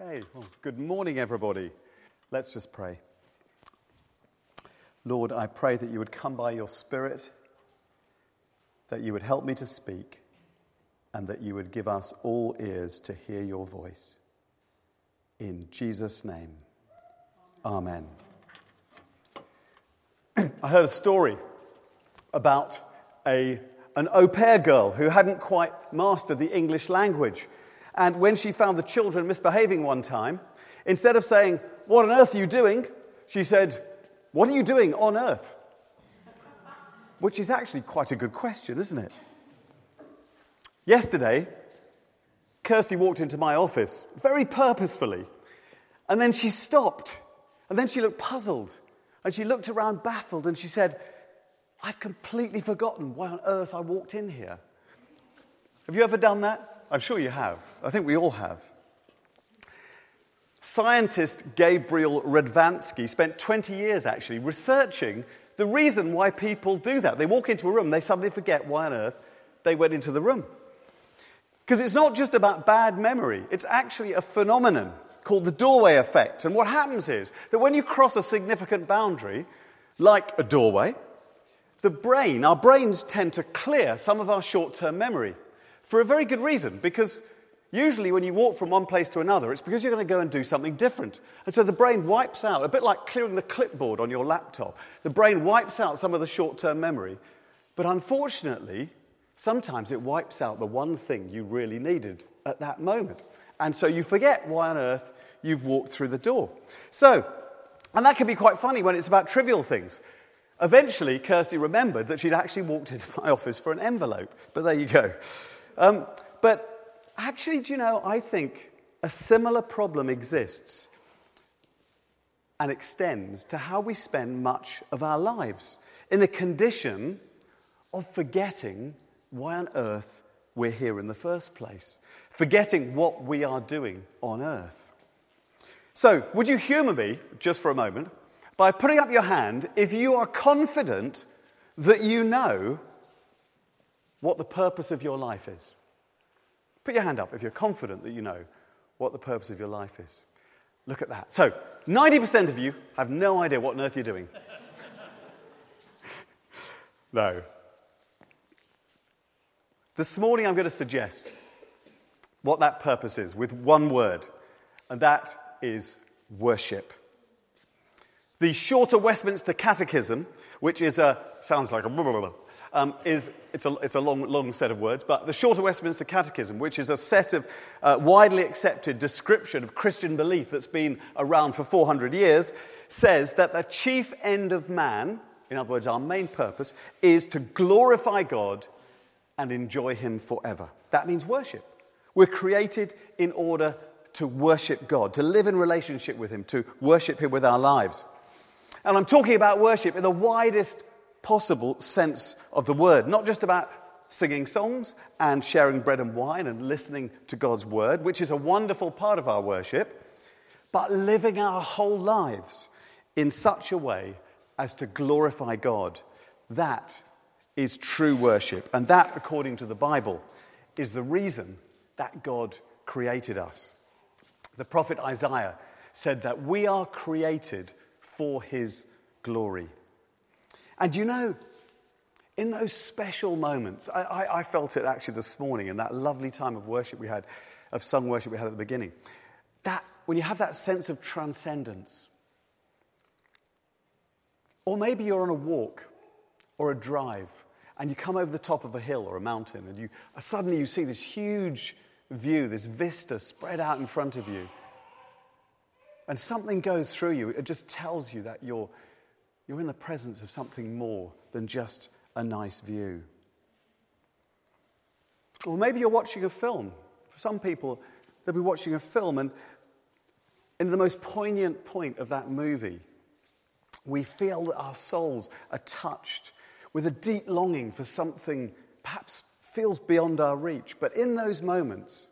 Okay, well, good morning, everybody. Let's just pray. Lord, I pray that you would come by your Spirit, that you would help me to speak, and that you would give us all ears to hear your voice. In Jesus' name, Amen. I heard a story about a, an au pair girl who hadn't quite mastered the English language. And when she found the children misbehaving one time, instead of saying, What on earth are you doing? she said, What are you doing on earth? Which is actually quite a good question, isn't it? Yesterday, Kirsty walked into my office very purposefully, and then she stopped, and then she looked puzzled, and she looked around baffled, and she said, I've completely forgotten why on earth I walked in here. Have you ever done that? I'm sure you have. I think we all have. Scientist Gabriel Radvansky spent 20 years actually researching the reason why people do that. They walk into a room, they suddenly forget why on earth they went into the room. Because it's not just about bad memory, it's actually a phenomenon called the doorway effect. And what happens is that when you cross a significant boundary, like a doorway, the brain, our brains tend to clear some of our short term memory for a very good reason, because usually when you walk from one place to another, it's because you're going to go and do something different. And so the brain wipes out, a bit like clearing the clipboard on your laptop, the brain wipes out some of the short term memory. But unfortunately, sometimes it wipes out the one thing you really needed at that moment. And so you forget why on earth you've walked through the door. So, and that can be quite funny when it's about trivial things. Eventually, Kirsty remembered that she'd actually walked into my office for an envelope. But there you go. Um, but actually, do you know, I think a similar problem exists and extends to how we spend much of our lives in a condition of forgetting why on earth we're here in the first place, forgetting what we are doing on earth. So, would you humor me just for a moment by putting up your hand if you are confident that you know what the purpose of your life is. Put your hand up if you're confident that you know what the purpose of your life is. Look at that. So, 90% of you have no idea what on earth you're doing. no. This morning, I'm going to suggest what that purpose is with one word, and that is worship. The shorter Westminster Catechism, which is a, sounds like a um, is it's a, it's a long, long set of words, but the Shorter Westminster Catechism, which is a set of uh, widely accepted description of Christian belief that's been around for 400 years, says that the chief end of man, in other words, our main purpose, is to glorify God and enjoy Him forever. That means worship. We're created in order to worship God, to live in relationship with Him, to worship Him with our lives. And I'm talking about worship in the widest possible sense of the word, not just about singing songs and sharing bread and wine and listening to God's word, which is a wonderful part of our worship, but living our whole lives in such a way as to glorify God. That is true worship. And that, according to the Bible, is the reason that God created us. The prophet Isaiah said that we are created for his glory. And you know, in those special moments, I, I, I, felt it actually this morning in that lovely time of worship we had, of sung worship we had at the beginning. That when you have that sense of transcendence, or maybe you're on a walk or a drive and you come over the top of a hill or a mountain and you suddenly you see this huge view, this vista spread out in front of you. And something goes through you. It just tells you that you're, you're in the presence of something more than just a nice view. Or maybe you're watching a film. For some people, they'll be watching a film, and in the most poignant point of that movie, we feel that our souls are touched with a deep longing for something perhaps feels beyond our reach. But in those moments,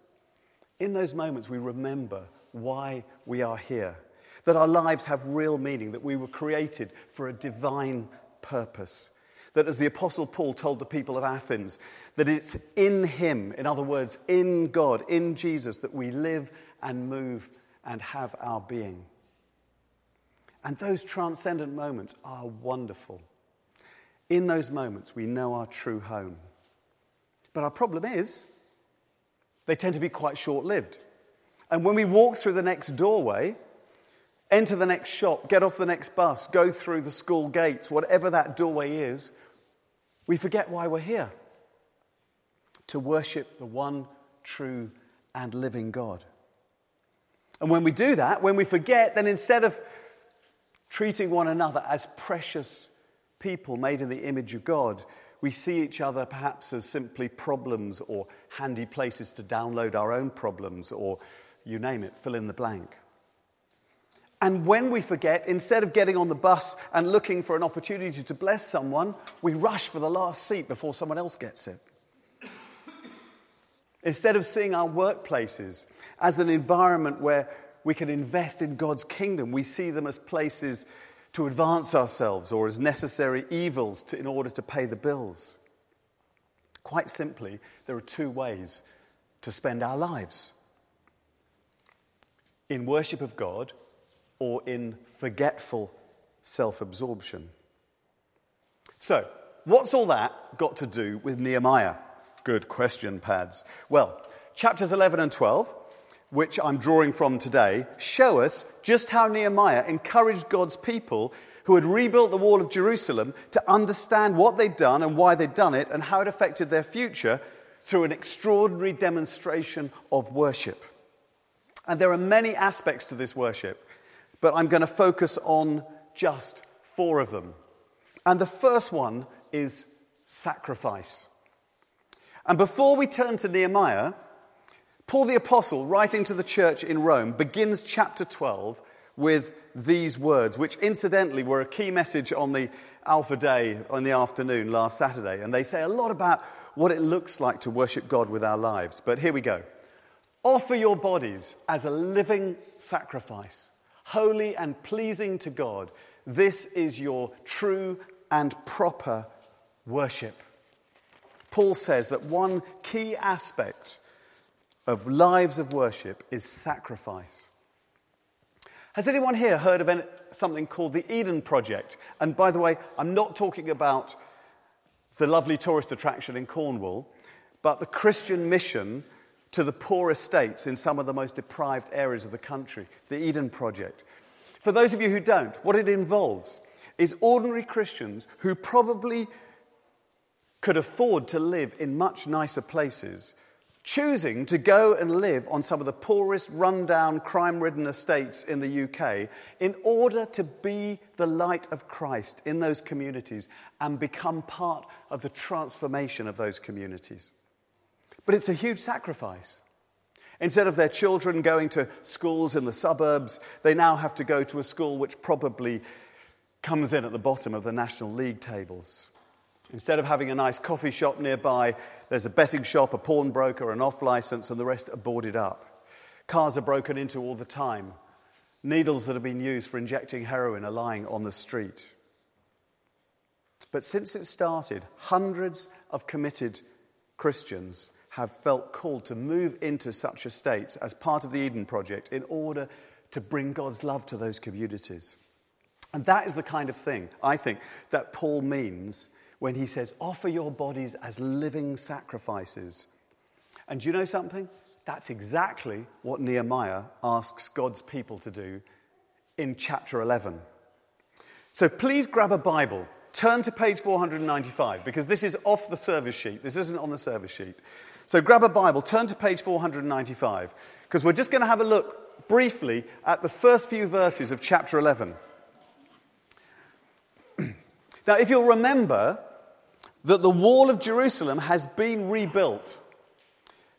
in those moments, we remember why we are here that our lives have real meaning, that we were created for a divine purpose. That, as the Apostle Paul told the people of Athens, that it's in Him, in other words, in God, in Jesus, that we live and move and have our being. And those transcendent moments are wonderful. In those moments, we know our true home. But our problem is, they tend to be quite short lived. And when we walk through the next doorway, enter the next shop, get off the next bus, go through the school gates, whatever that doorway is, we forget why we're here to worship the one true and living God. And when we do that, when we forget, then instead of treating one another as precious people made in the image of God, we see each other perhaps as simply problems or handy places to download our own problems or you name it, fill in the blank. And when we forget, instead of getting on the bus and looking for an opportunity to bless someone, we rush for the last seat before someone else gets it. Instead of seeing our workplaces as an environment where we can invest in God's kingdom, we see them as places to advance ourselves or as necessary evils to, in order to pay the bills. Quite simply, there are two ways to spend our lives in worship of God or in forgetful self absorption. So, what's all that got to do with Nehemiah? Good question, pads. Well, chapters 11 and 12, which I'm drawing from today, show us just how Nehemiah encouraged God's people who had rebuilt the wall of Jerusalem to understand what they'd done and why they'd done it and how it affected their future through an extraordinary demonstration of worship. And there are many aspects to this worship, but I'm going to focus on just four of them. And the first one is sacrifice. And before we turn to Nehemiah, Paul the Apostle, writing to the church in Rome, begins chapter 12 with these words, which incidentally were a key message on the Alpha Day on the afternoon last Saturday. And they say a lot about what it looks like to worship God with our lives. But here we go. Offer your bodies as a living sacrifice, holy and pleasing to God. This is your true and proper worship. Paul says that one key aspect of lives of worship is sacrifice. Has anyone here heard of any, something called the Eden Project? And by the way, I'm not talking about the lovely tourist attraction in Cornwall, but the Christian mission to the poor estates in some of the most deprived areas of the country, the Eden Project. For those of you who don't, what it involves is ordinary Christians who probably could afford to live in much nicer places, choosing to go and live on some of the poorest, rundown, crime ridden estates in the UK in order to be the light of Christ in those communities and become part of the transformation of those communities. But it's a huge sacrifice. Instead of their children going to schools in the suburbs, they now have to go to a school which probably comes in at the bottom of the National League tables. Instead of having a nice coffee shop nearby, there's a betting shop, a pawnbroker, an off license, and the rest are boarded up. Cars are broken into all the time. Needles that have been used for injecting heroin are lying on the street. But since it started, hundreds of committed Christians have felt called to move into such estates as part of the Eden Project in order to bring God's love to those communities. And that is the kind of thing, I think, that Paul means when he says, offer your bodies as living sacrifices. And do you know something? That's exactly what Nehemiah asks God's people to do in chapter 11. So please grab a Bible, turn to page 495, because this is off the service sheet. This isn't on the service sheet. So grab a Bible, turn to page 495, because we're just going to have a look briefly at the first few verses of chapter 11. now, if you'll remember that the wall of Jerusalem has been rebuilt,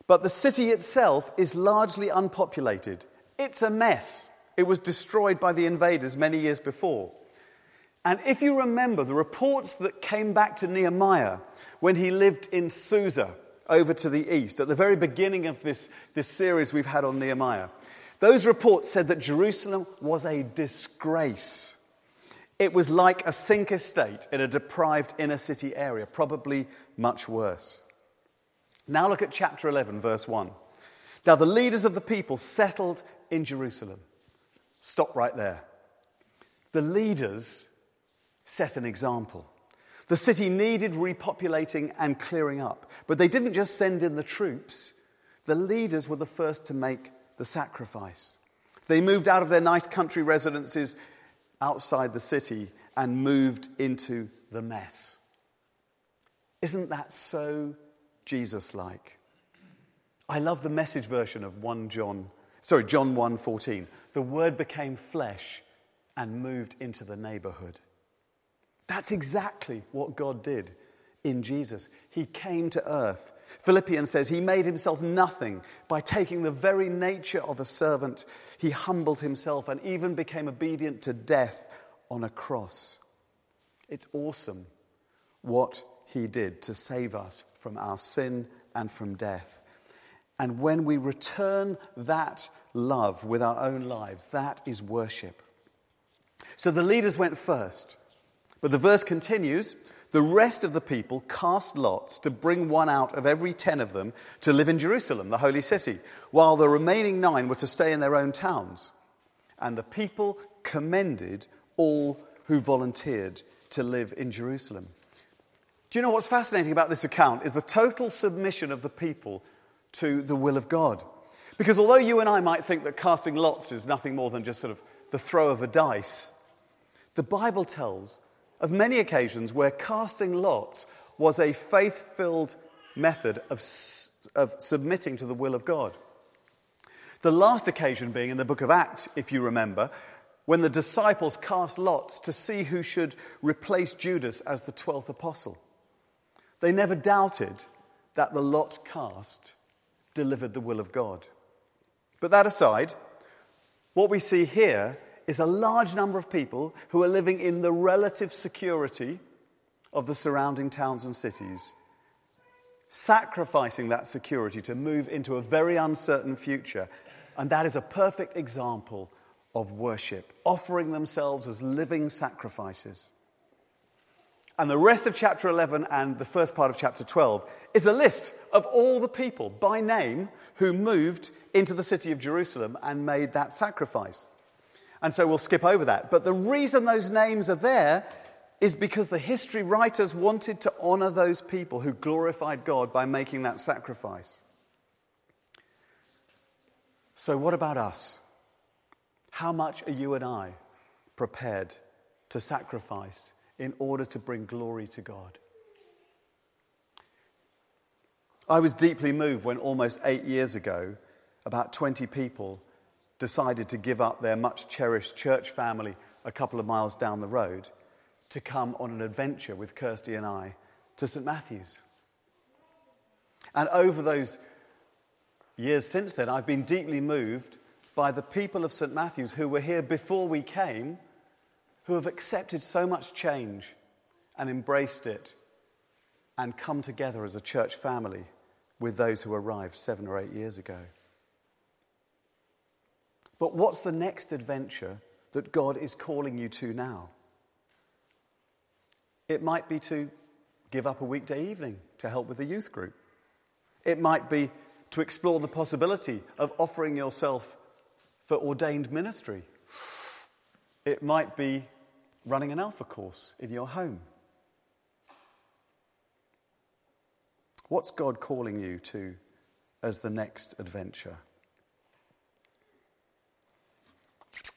but the city itself is largely unpopulated. It's a mess. It was destroyed by the invaders many years before. And if you remember the reports that came back to Nehemiah when he lived in Susa, over to the east, at the very beginning of this, this series we've had on Nehemiah, those reports said that Jerusalem was a disgrace. It was like a sink estate in a deprived inner city area, probably much worse. Now look at chapter 11, verse 1. Now the leaders of the people settled in Jerusalem. Stop right there. The leaders set an example. The city needed repopulating and clearing up, but they didn't just send in the troops, the leaders were the first to make the sacrifice. They moved out of their nice country residences outside the city and moved into the mess. Isn't that so Jesus like? I love the message version of 1 John, sorry, John 1:14. The word became flesh and moved into the neighborhood. That's exactly what God did in Jesus. He came to earth. Philippians says he made himself nothing by taking the very nature of a servant. He humbled himself and even became obedient to death on a cross. It's awesome what he did to save us from our sin and from death. And when we return that love with our own lives, that is worship. So the leaders went first. But the verse continues the rest of the people cast lots to bring one out of every ten of them to live in Jerusalem, the holy city, while the remaining nine were to stay in their own towns. And the people commended all who volunteered to live in Jerusalem. Do you know what's fascinating about this account is the total submission of the people to the will of God. Because although you and I might think that casting lots is nothing more than just sort of the throw of a dice, the Bible tells of many occasions where casting lots was a faith filled method of, of submitting to the will of God. The last occasion being in the book of Acts, if you remember, when the disciples cast lots to see who should replace Judas as the 12th apostle. They never doubted that the lot cast delivered the will of God. But that aside, what we see here is a large number of people who are living in the relative security of the surrounding towns and cities, sacrificing that security to move into a very uncertain future. And that is a perfect example of worship, offering themselves as living sacrifices. And the rest of chapter 11 and the first part of chapter 12 is a list of all the people by name who moved into the city of Jerusalem and made that sacrifice. And so we'll skip over that. But the reason those names are there is because the history writers wanted to honor those people who glorified God by making that sacrifice. So, what about us? How much are you and I prepared to sacrifice in order to bring glory to God? I was deeply moved when almost eight years ago, about 20 people decided to give up their much cherished church family a couple of miles down the road to come on an adventure with Kirsty and I to St. Matthew's. And over those years since then, I've been deeply moved by the people of St. Matthew's who were here before we came, who have accepted so much change and embraced it and come together as a church family with those who arrived seven or eight years ago. But what's the next adventure that God is calling you to now? It might be to give up a weekday evening to help with the youth group. It might be to explore the possibility of offering yourself for ordained ministry. It might be running an alpha course in your home. What's God calling you to as the next adventure?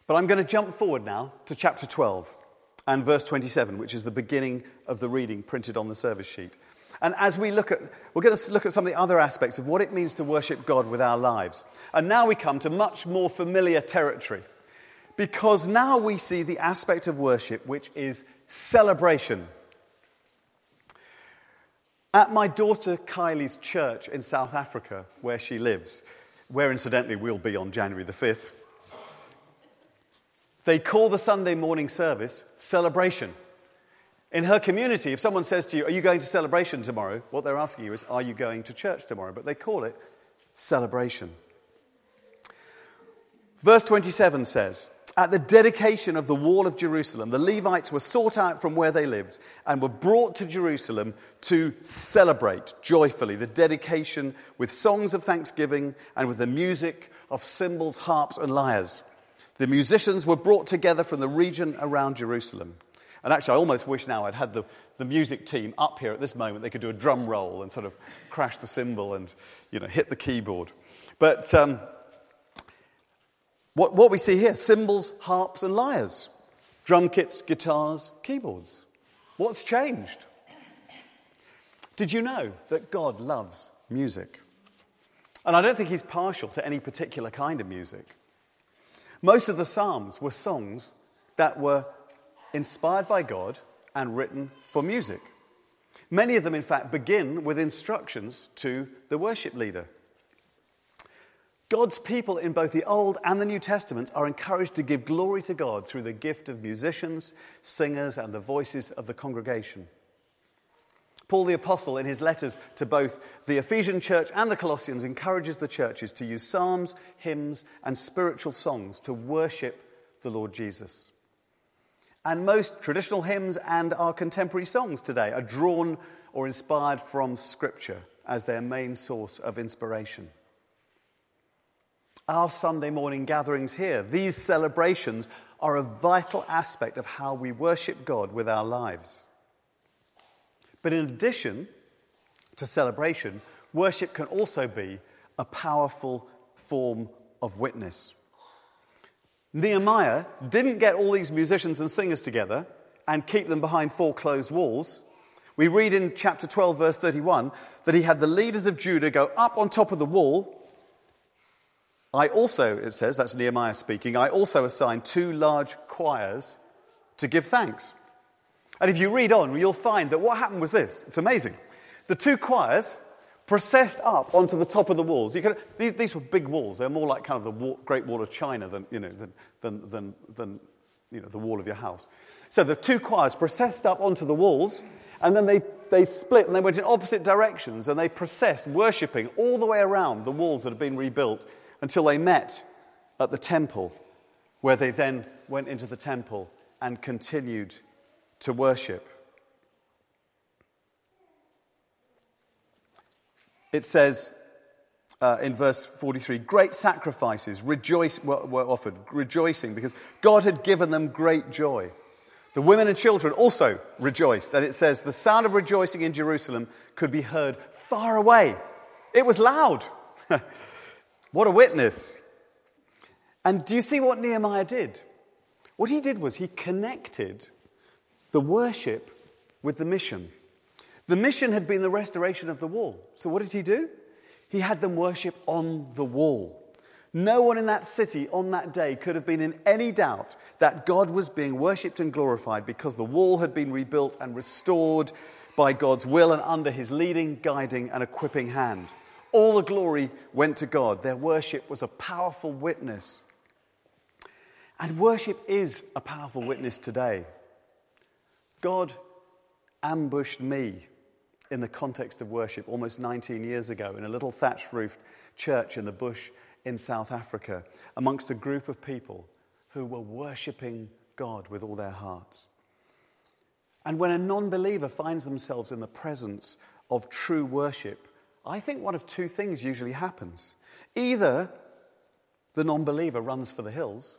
But I'm going to jump forward now to chapter 12 and verse 27, which is the beginning of the reading printed on the service sheet. And as we look at, we're going to look at some of the other aspects of what it means to worship God with our lives. And now we come to much more familiar territory. Because now we see the aspect of worship which is celebration. At my daughter Kylie's church in South Africa, where she lives, where incidentally we'll be on January the 5th, they call the Sunday morning service celebration. In her community, if someone says to you, Are you going to celebration tomorrow? What they're asking you is, Are you going to church tomorrow? But they call it celebration. Verse 27 says, At the dedication of the wall of Jerusalem, the Levites were sought out from where they lived and were brought to Jerusalem to celebrate joyfully the dedication with songs of thanksgiving and with the music of cymbals, harps, and lyres. The musicians were brought together from the region around Jerusalem. And actually, I almost wish now I'd had the, the music team up here at this moment. They could do a drum roll and sort of crash the cymbal and you know, hit the keyboard. But um, what, what we see here cymbals, harps, and lyres, drum kits, guitars, keyboards. What's changed? Did you know that God loves music? And I don't think he's partial to any particular kind of music. Most of the Psalms were songs that were inspired by God and written for music. Many of them, in fact, begin with instructions to the worship leader. God's people in both the Old and the New Testaments are encouraged to give glory to God through the gift of musicians, singers, and the voices of the congregation. Paul the Apostle, in his letters to both the Ephesian church and the Colossians, encourages the churches to use psalms, hymns, and spiritual songs to worship the Lord Jesus. And most traditional hymns and our contemporary songs today are drawn or inspired from Scripture as their main source of inspiration. Our Sunday morning gatherings here, these celebrations are a vital aspect of how we worship God with our lives. But in addition to celebration, worship can also be a powerful form of witness. Nehemiah didn't get all these musicians and singers together and keep them behind four closed walls. We read in chapter 12, verse 31, that he had the leaders of Judah go up on top of the wall. I also, it says, that's Nehemiah speaking, I also assigned two large choirs to give thanks. And if you read on, you'll find that what happened was this. It's amazing. The two choirs processed up onto the top of the walls. Can, these, these, were big walls. They're more like kind of the Great Wall of China than, you know, than, than, than, than you know, the wall of your house. So the two choirs processed up onto the walls, and then they, they split and they went in opposite directions, and they processed, worshipping all the way around the walls that had been rebuilt until they met at the temple, where they then went into the temple and continued to worship. It says uh, in verse 43 great sacrifices rejoice, were, were offered, rejoicing because God had given them great joy. The women and children also rejoiced. And it says, the sound of rejoicing in Jerusalem could be heard far away. It was loud. what a witness. And do you see what Nehemiah did? What he did was he connected the worship with the mission. The mission had been the restoration of the wall. So what did he do? He had them worship on the wall. No one in that city on that day could have been in any doubt that God was being worshipped and glorified because the wall had been rebuilt and restored by God's will and under his leading, guiding, and equipping hand. All the glory went to God. Their worship was a powerful witness. And worship is a powerful witness today. God ambushed me in the context of worship almost 19 years ago in a little thatched roofed church in the bush in South Africa amongst a group of people who were worshipping God with all their hearts. And when a non believer finds themselves in the presence of true worship, I think one of two things usually happens. Either the non believer runs for the hills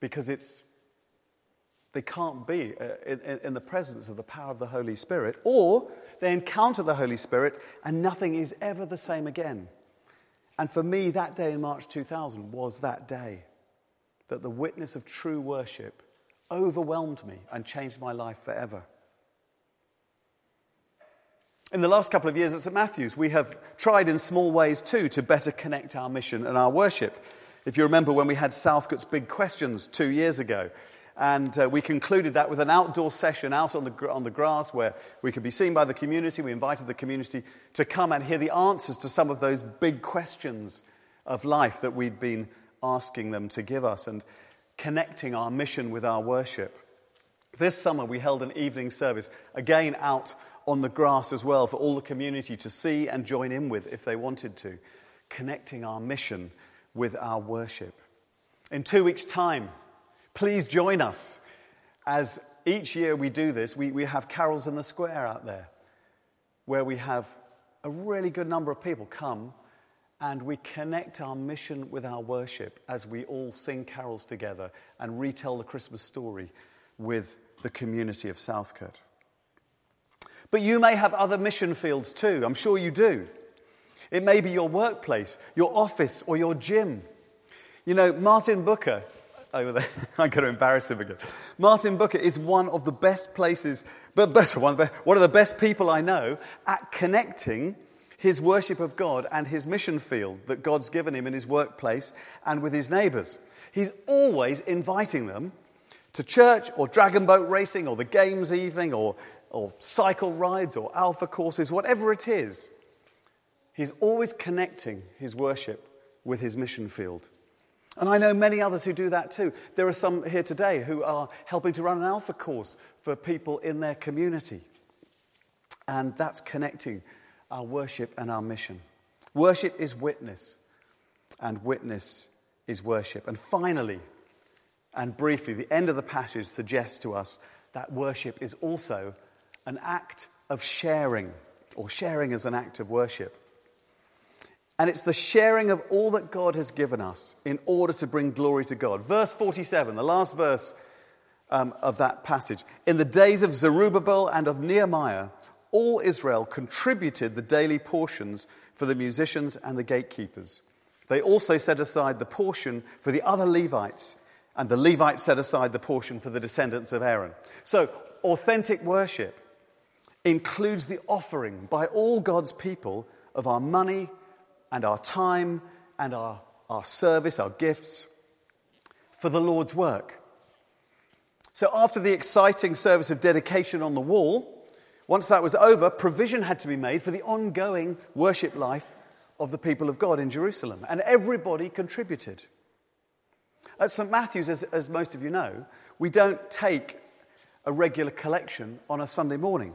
because it's they can't be uh, in, in, the presence of the power of the Holy Spirit, or they encounter the Holy Spirit and nothing is ever the same again. And for me, that day in March 2000 was that day that the witness of true worship overwhelmed me and changed my life forever. In the last couple of years at St. Matthew's, we have tried in small ways too to better connect our mission and our worship. If you remember when we had Southcote's Big Questions two years ago, and uh, we concluded that with an outdoor session out on the, on the grass where we could be seen by the community. We invited the community to come and hear the answers to some of those big questions of life that we'd been asking them to give us and connecting our mission with our worship. This summer, we held an evening service, again out on the grass as well, for all the community to see and join in with if they wanted to, connecting our mission with our worship. In two weeks' time, Please join us as each year we do this. We, we have carols in the square out there where we have a really good number of people come and we connect our mission with our worship as we all sing carols together and retell the Christmas story with the community of Southcote. But you may have other mission fields too. I'm sure you do. It may be your workplace, your office, or your gym. You know, Martin Booker, over there, I'm going to embarrass him again. Martin Booker is one of the best places, but better, one of the, one of the best people I know at connecting his worship of God and his mission field that God's given him in his workplace and with his neighbors. He's always inviting them to church or dragon boat racing or the games evening or, or cycle rides or alpha courses, whatever it is. He's always connecting his worship with his mission field. And I know many others who do that too. There are some here today who are helping to run an alpha course for people in their community. And that's connecting our worship and our mission. Worship is witness, and witness is worship. And finally, and briefly, the end of the passage suggests to us that worship is also an act of sharing, or sharing as an act of worship. And it's the sharing of all that God has given us in order to bring glory to God. Verse 47, the last verse um, of that passage. In the days of Zerubbabel and of Nehemiah, all Israel contributed the daily portions for the musicians and the gatekeepers. They also set aside the portion for the other Levites, and the Levites set aside the portion for the descendants of Aaron. So, authentic worship includes the offering by all God's people of our money and our time and our, our service, our gifts for the Lord's work. So, after the exciting service of dedication on the wall, once that was over, provision had to be made for the ongoing worship life of the people of God in Jerusalem, and everybody contributed. At St. Matthew's, as, as most of you know, we don't take a regular collection on a Sunday morning,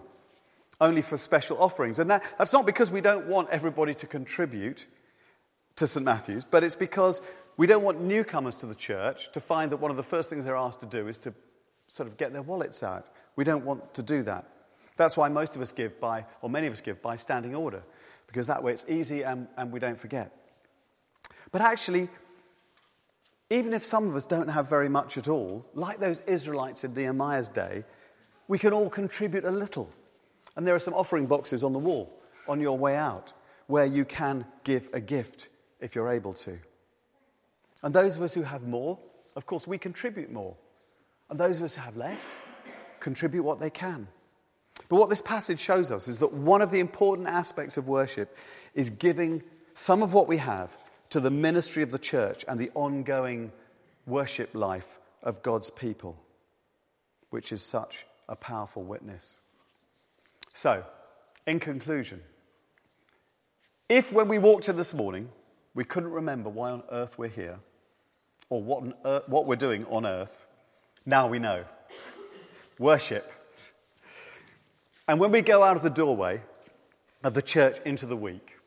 only for special offerings. And that, that's not because we don't want everybody to contribute to St. Matthew's, but it's because we don't want newcomers to the church to find that one of the first things they're asked to do is to sort of get their wallets out. We don't want to do that. That's why most of us give by, or many of us give by standing order, because that way it's easy and, and we don't forget. But actually, even if some of us don't have very much at all, like those Israelites in Nehemiah's day, we can all contribute a little. And there are some offering boxes on the wall on your way out where you can give a gift if you're able to. And those of us who have more, of course, we contribute more. And those of us who have less, contribute what they can. But what this passage shows us is that one of the important aspects of worship is giving some of what we have to the ministry of the church and the ongoing worship life of God's people, which is such a powerful witness. So, in conclusion, if when we walked in this morning we couldn't remember why on earth we're here or what, earth, what we're doing on earth, now we know. Worship and when we go out of the doorway of the church into the week,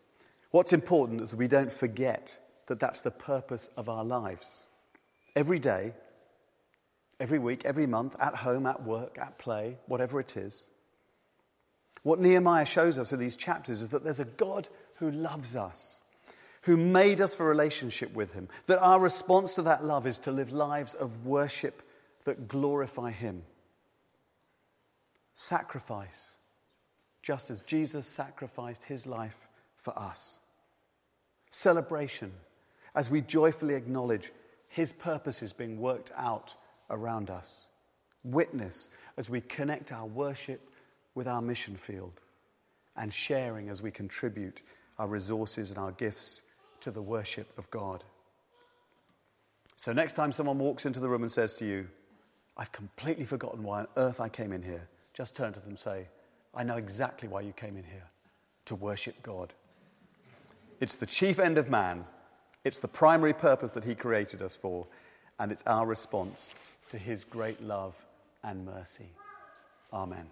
what's important is we don't forget that that's the purpose of our lives. Every day, every week, every month, at home, at work, at play, whatever it is. What Nehemiah shows us in these chapters is that there's a God who loves us, who made us for relationship with him, that our response to that love is to live lives of worship that glorify him sacrifice, just as Jesus sacrificed his life for us. Celebration, as we joyfully acknowledge his purposes being worked out around us. Witness, as we connect our worship with our mission field. And sharing as we contribute our resources and our gifts to the worship of God. So, next time someone walks into the room and says to you, I've completely forgotten why on earth I came in here, just turn to them and say, I know exactly why you came in here to worship God. It's the chief end of man, it's the primary purpose that He created us for, and it's our response to His great love and mercy. Amen.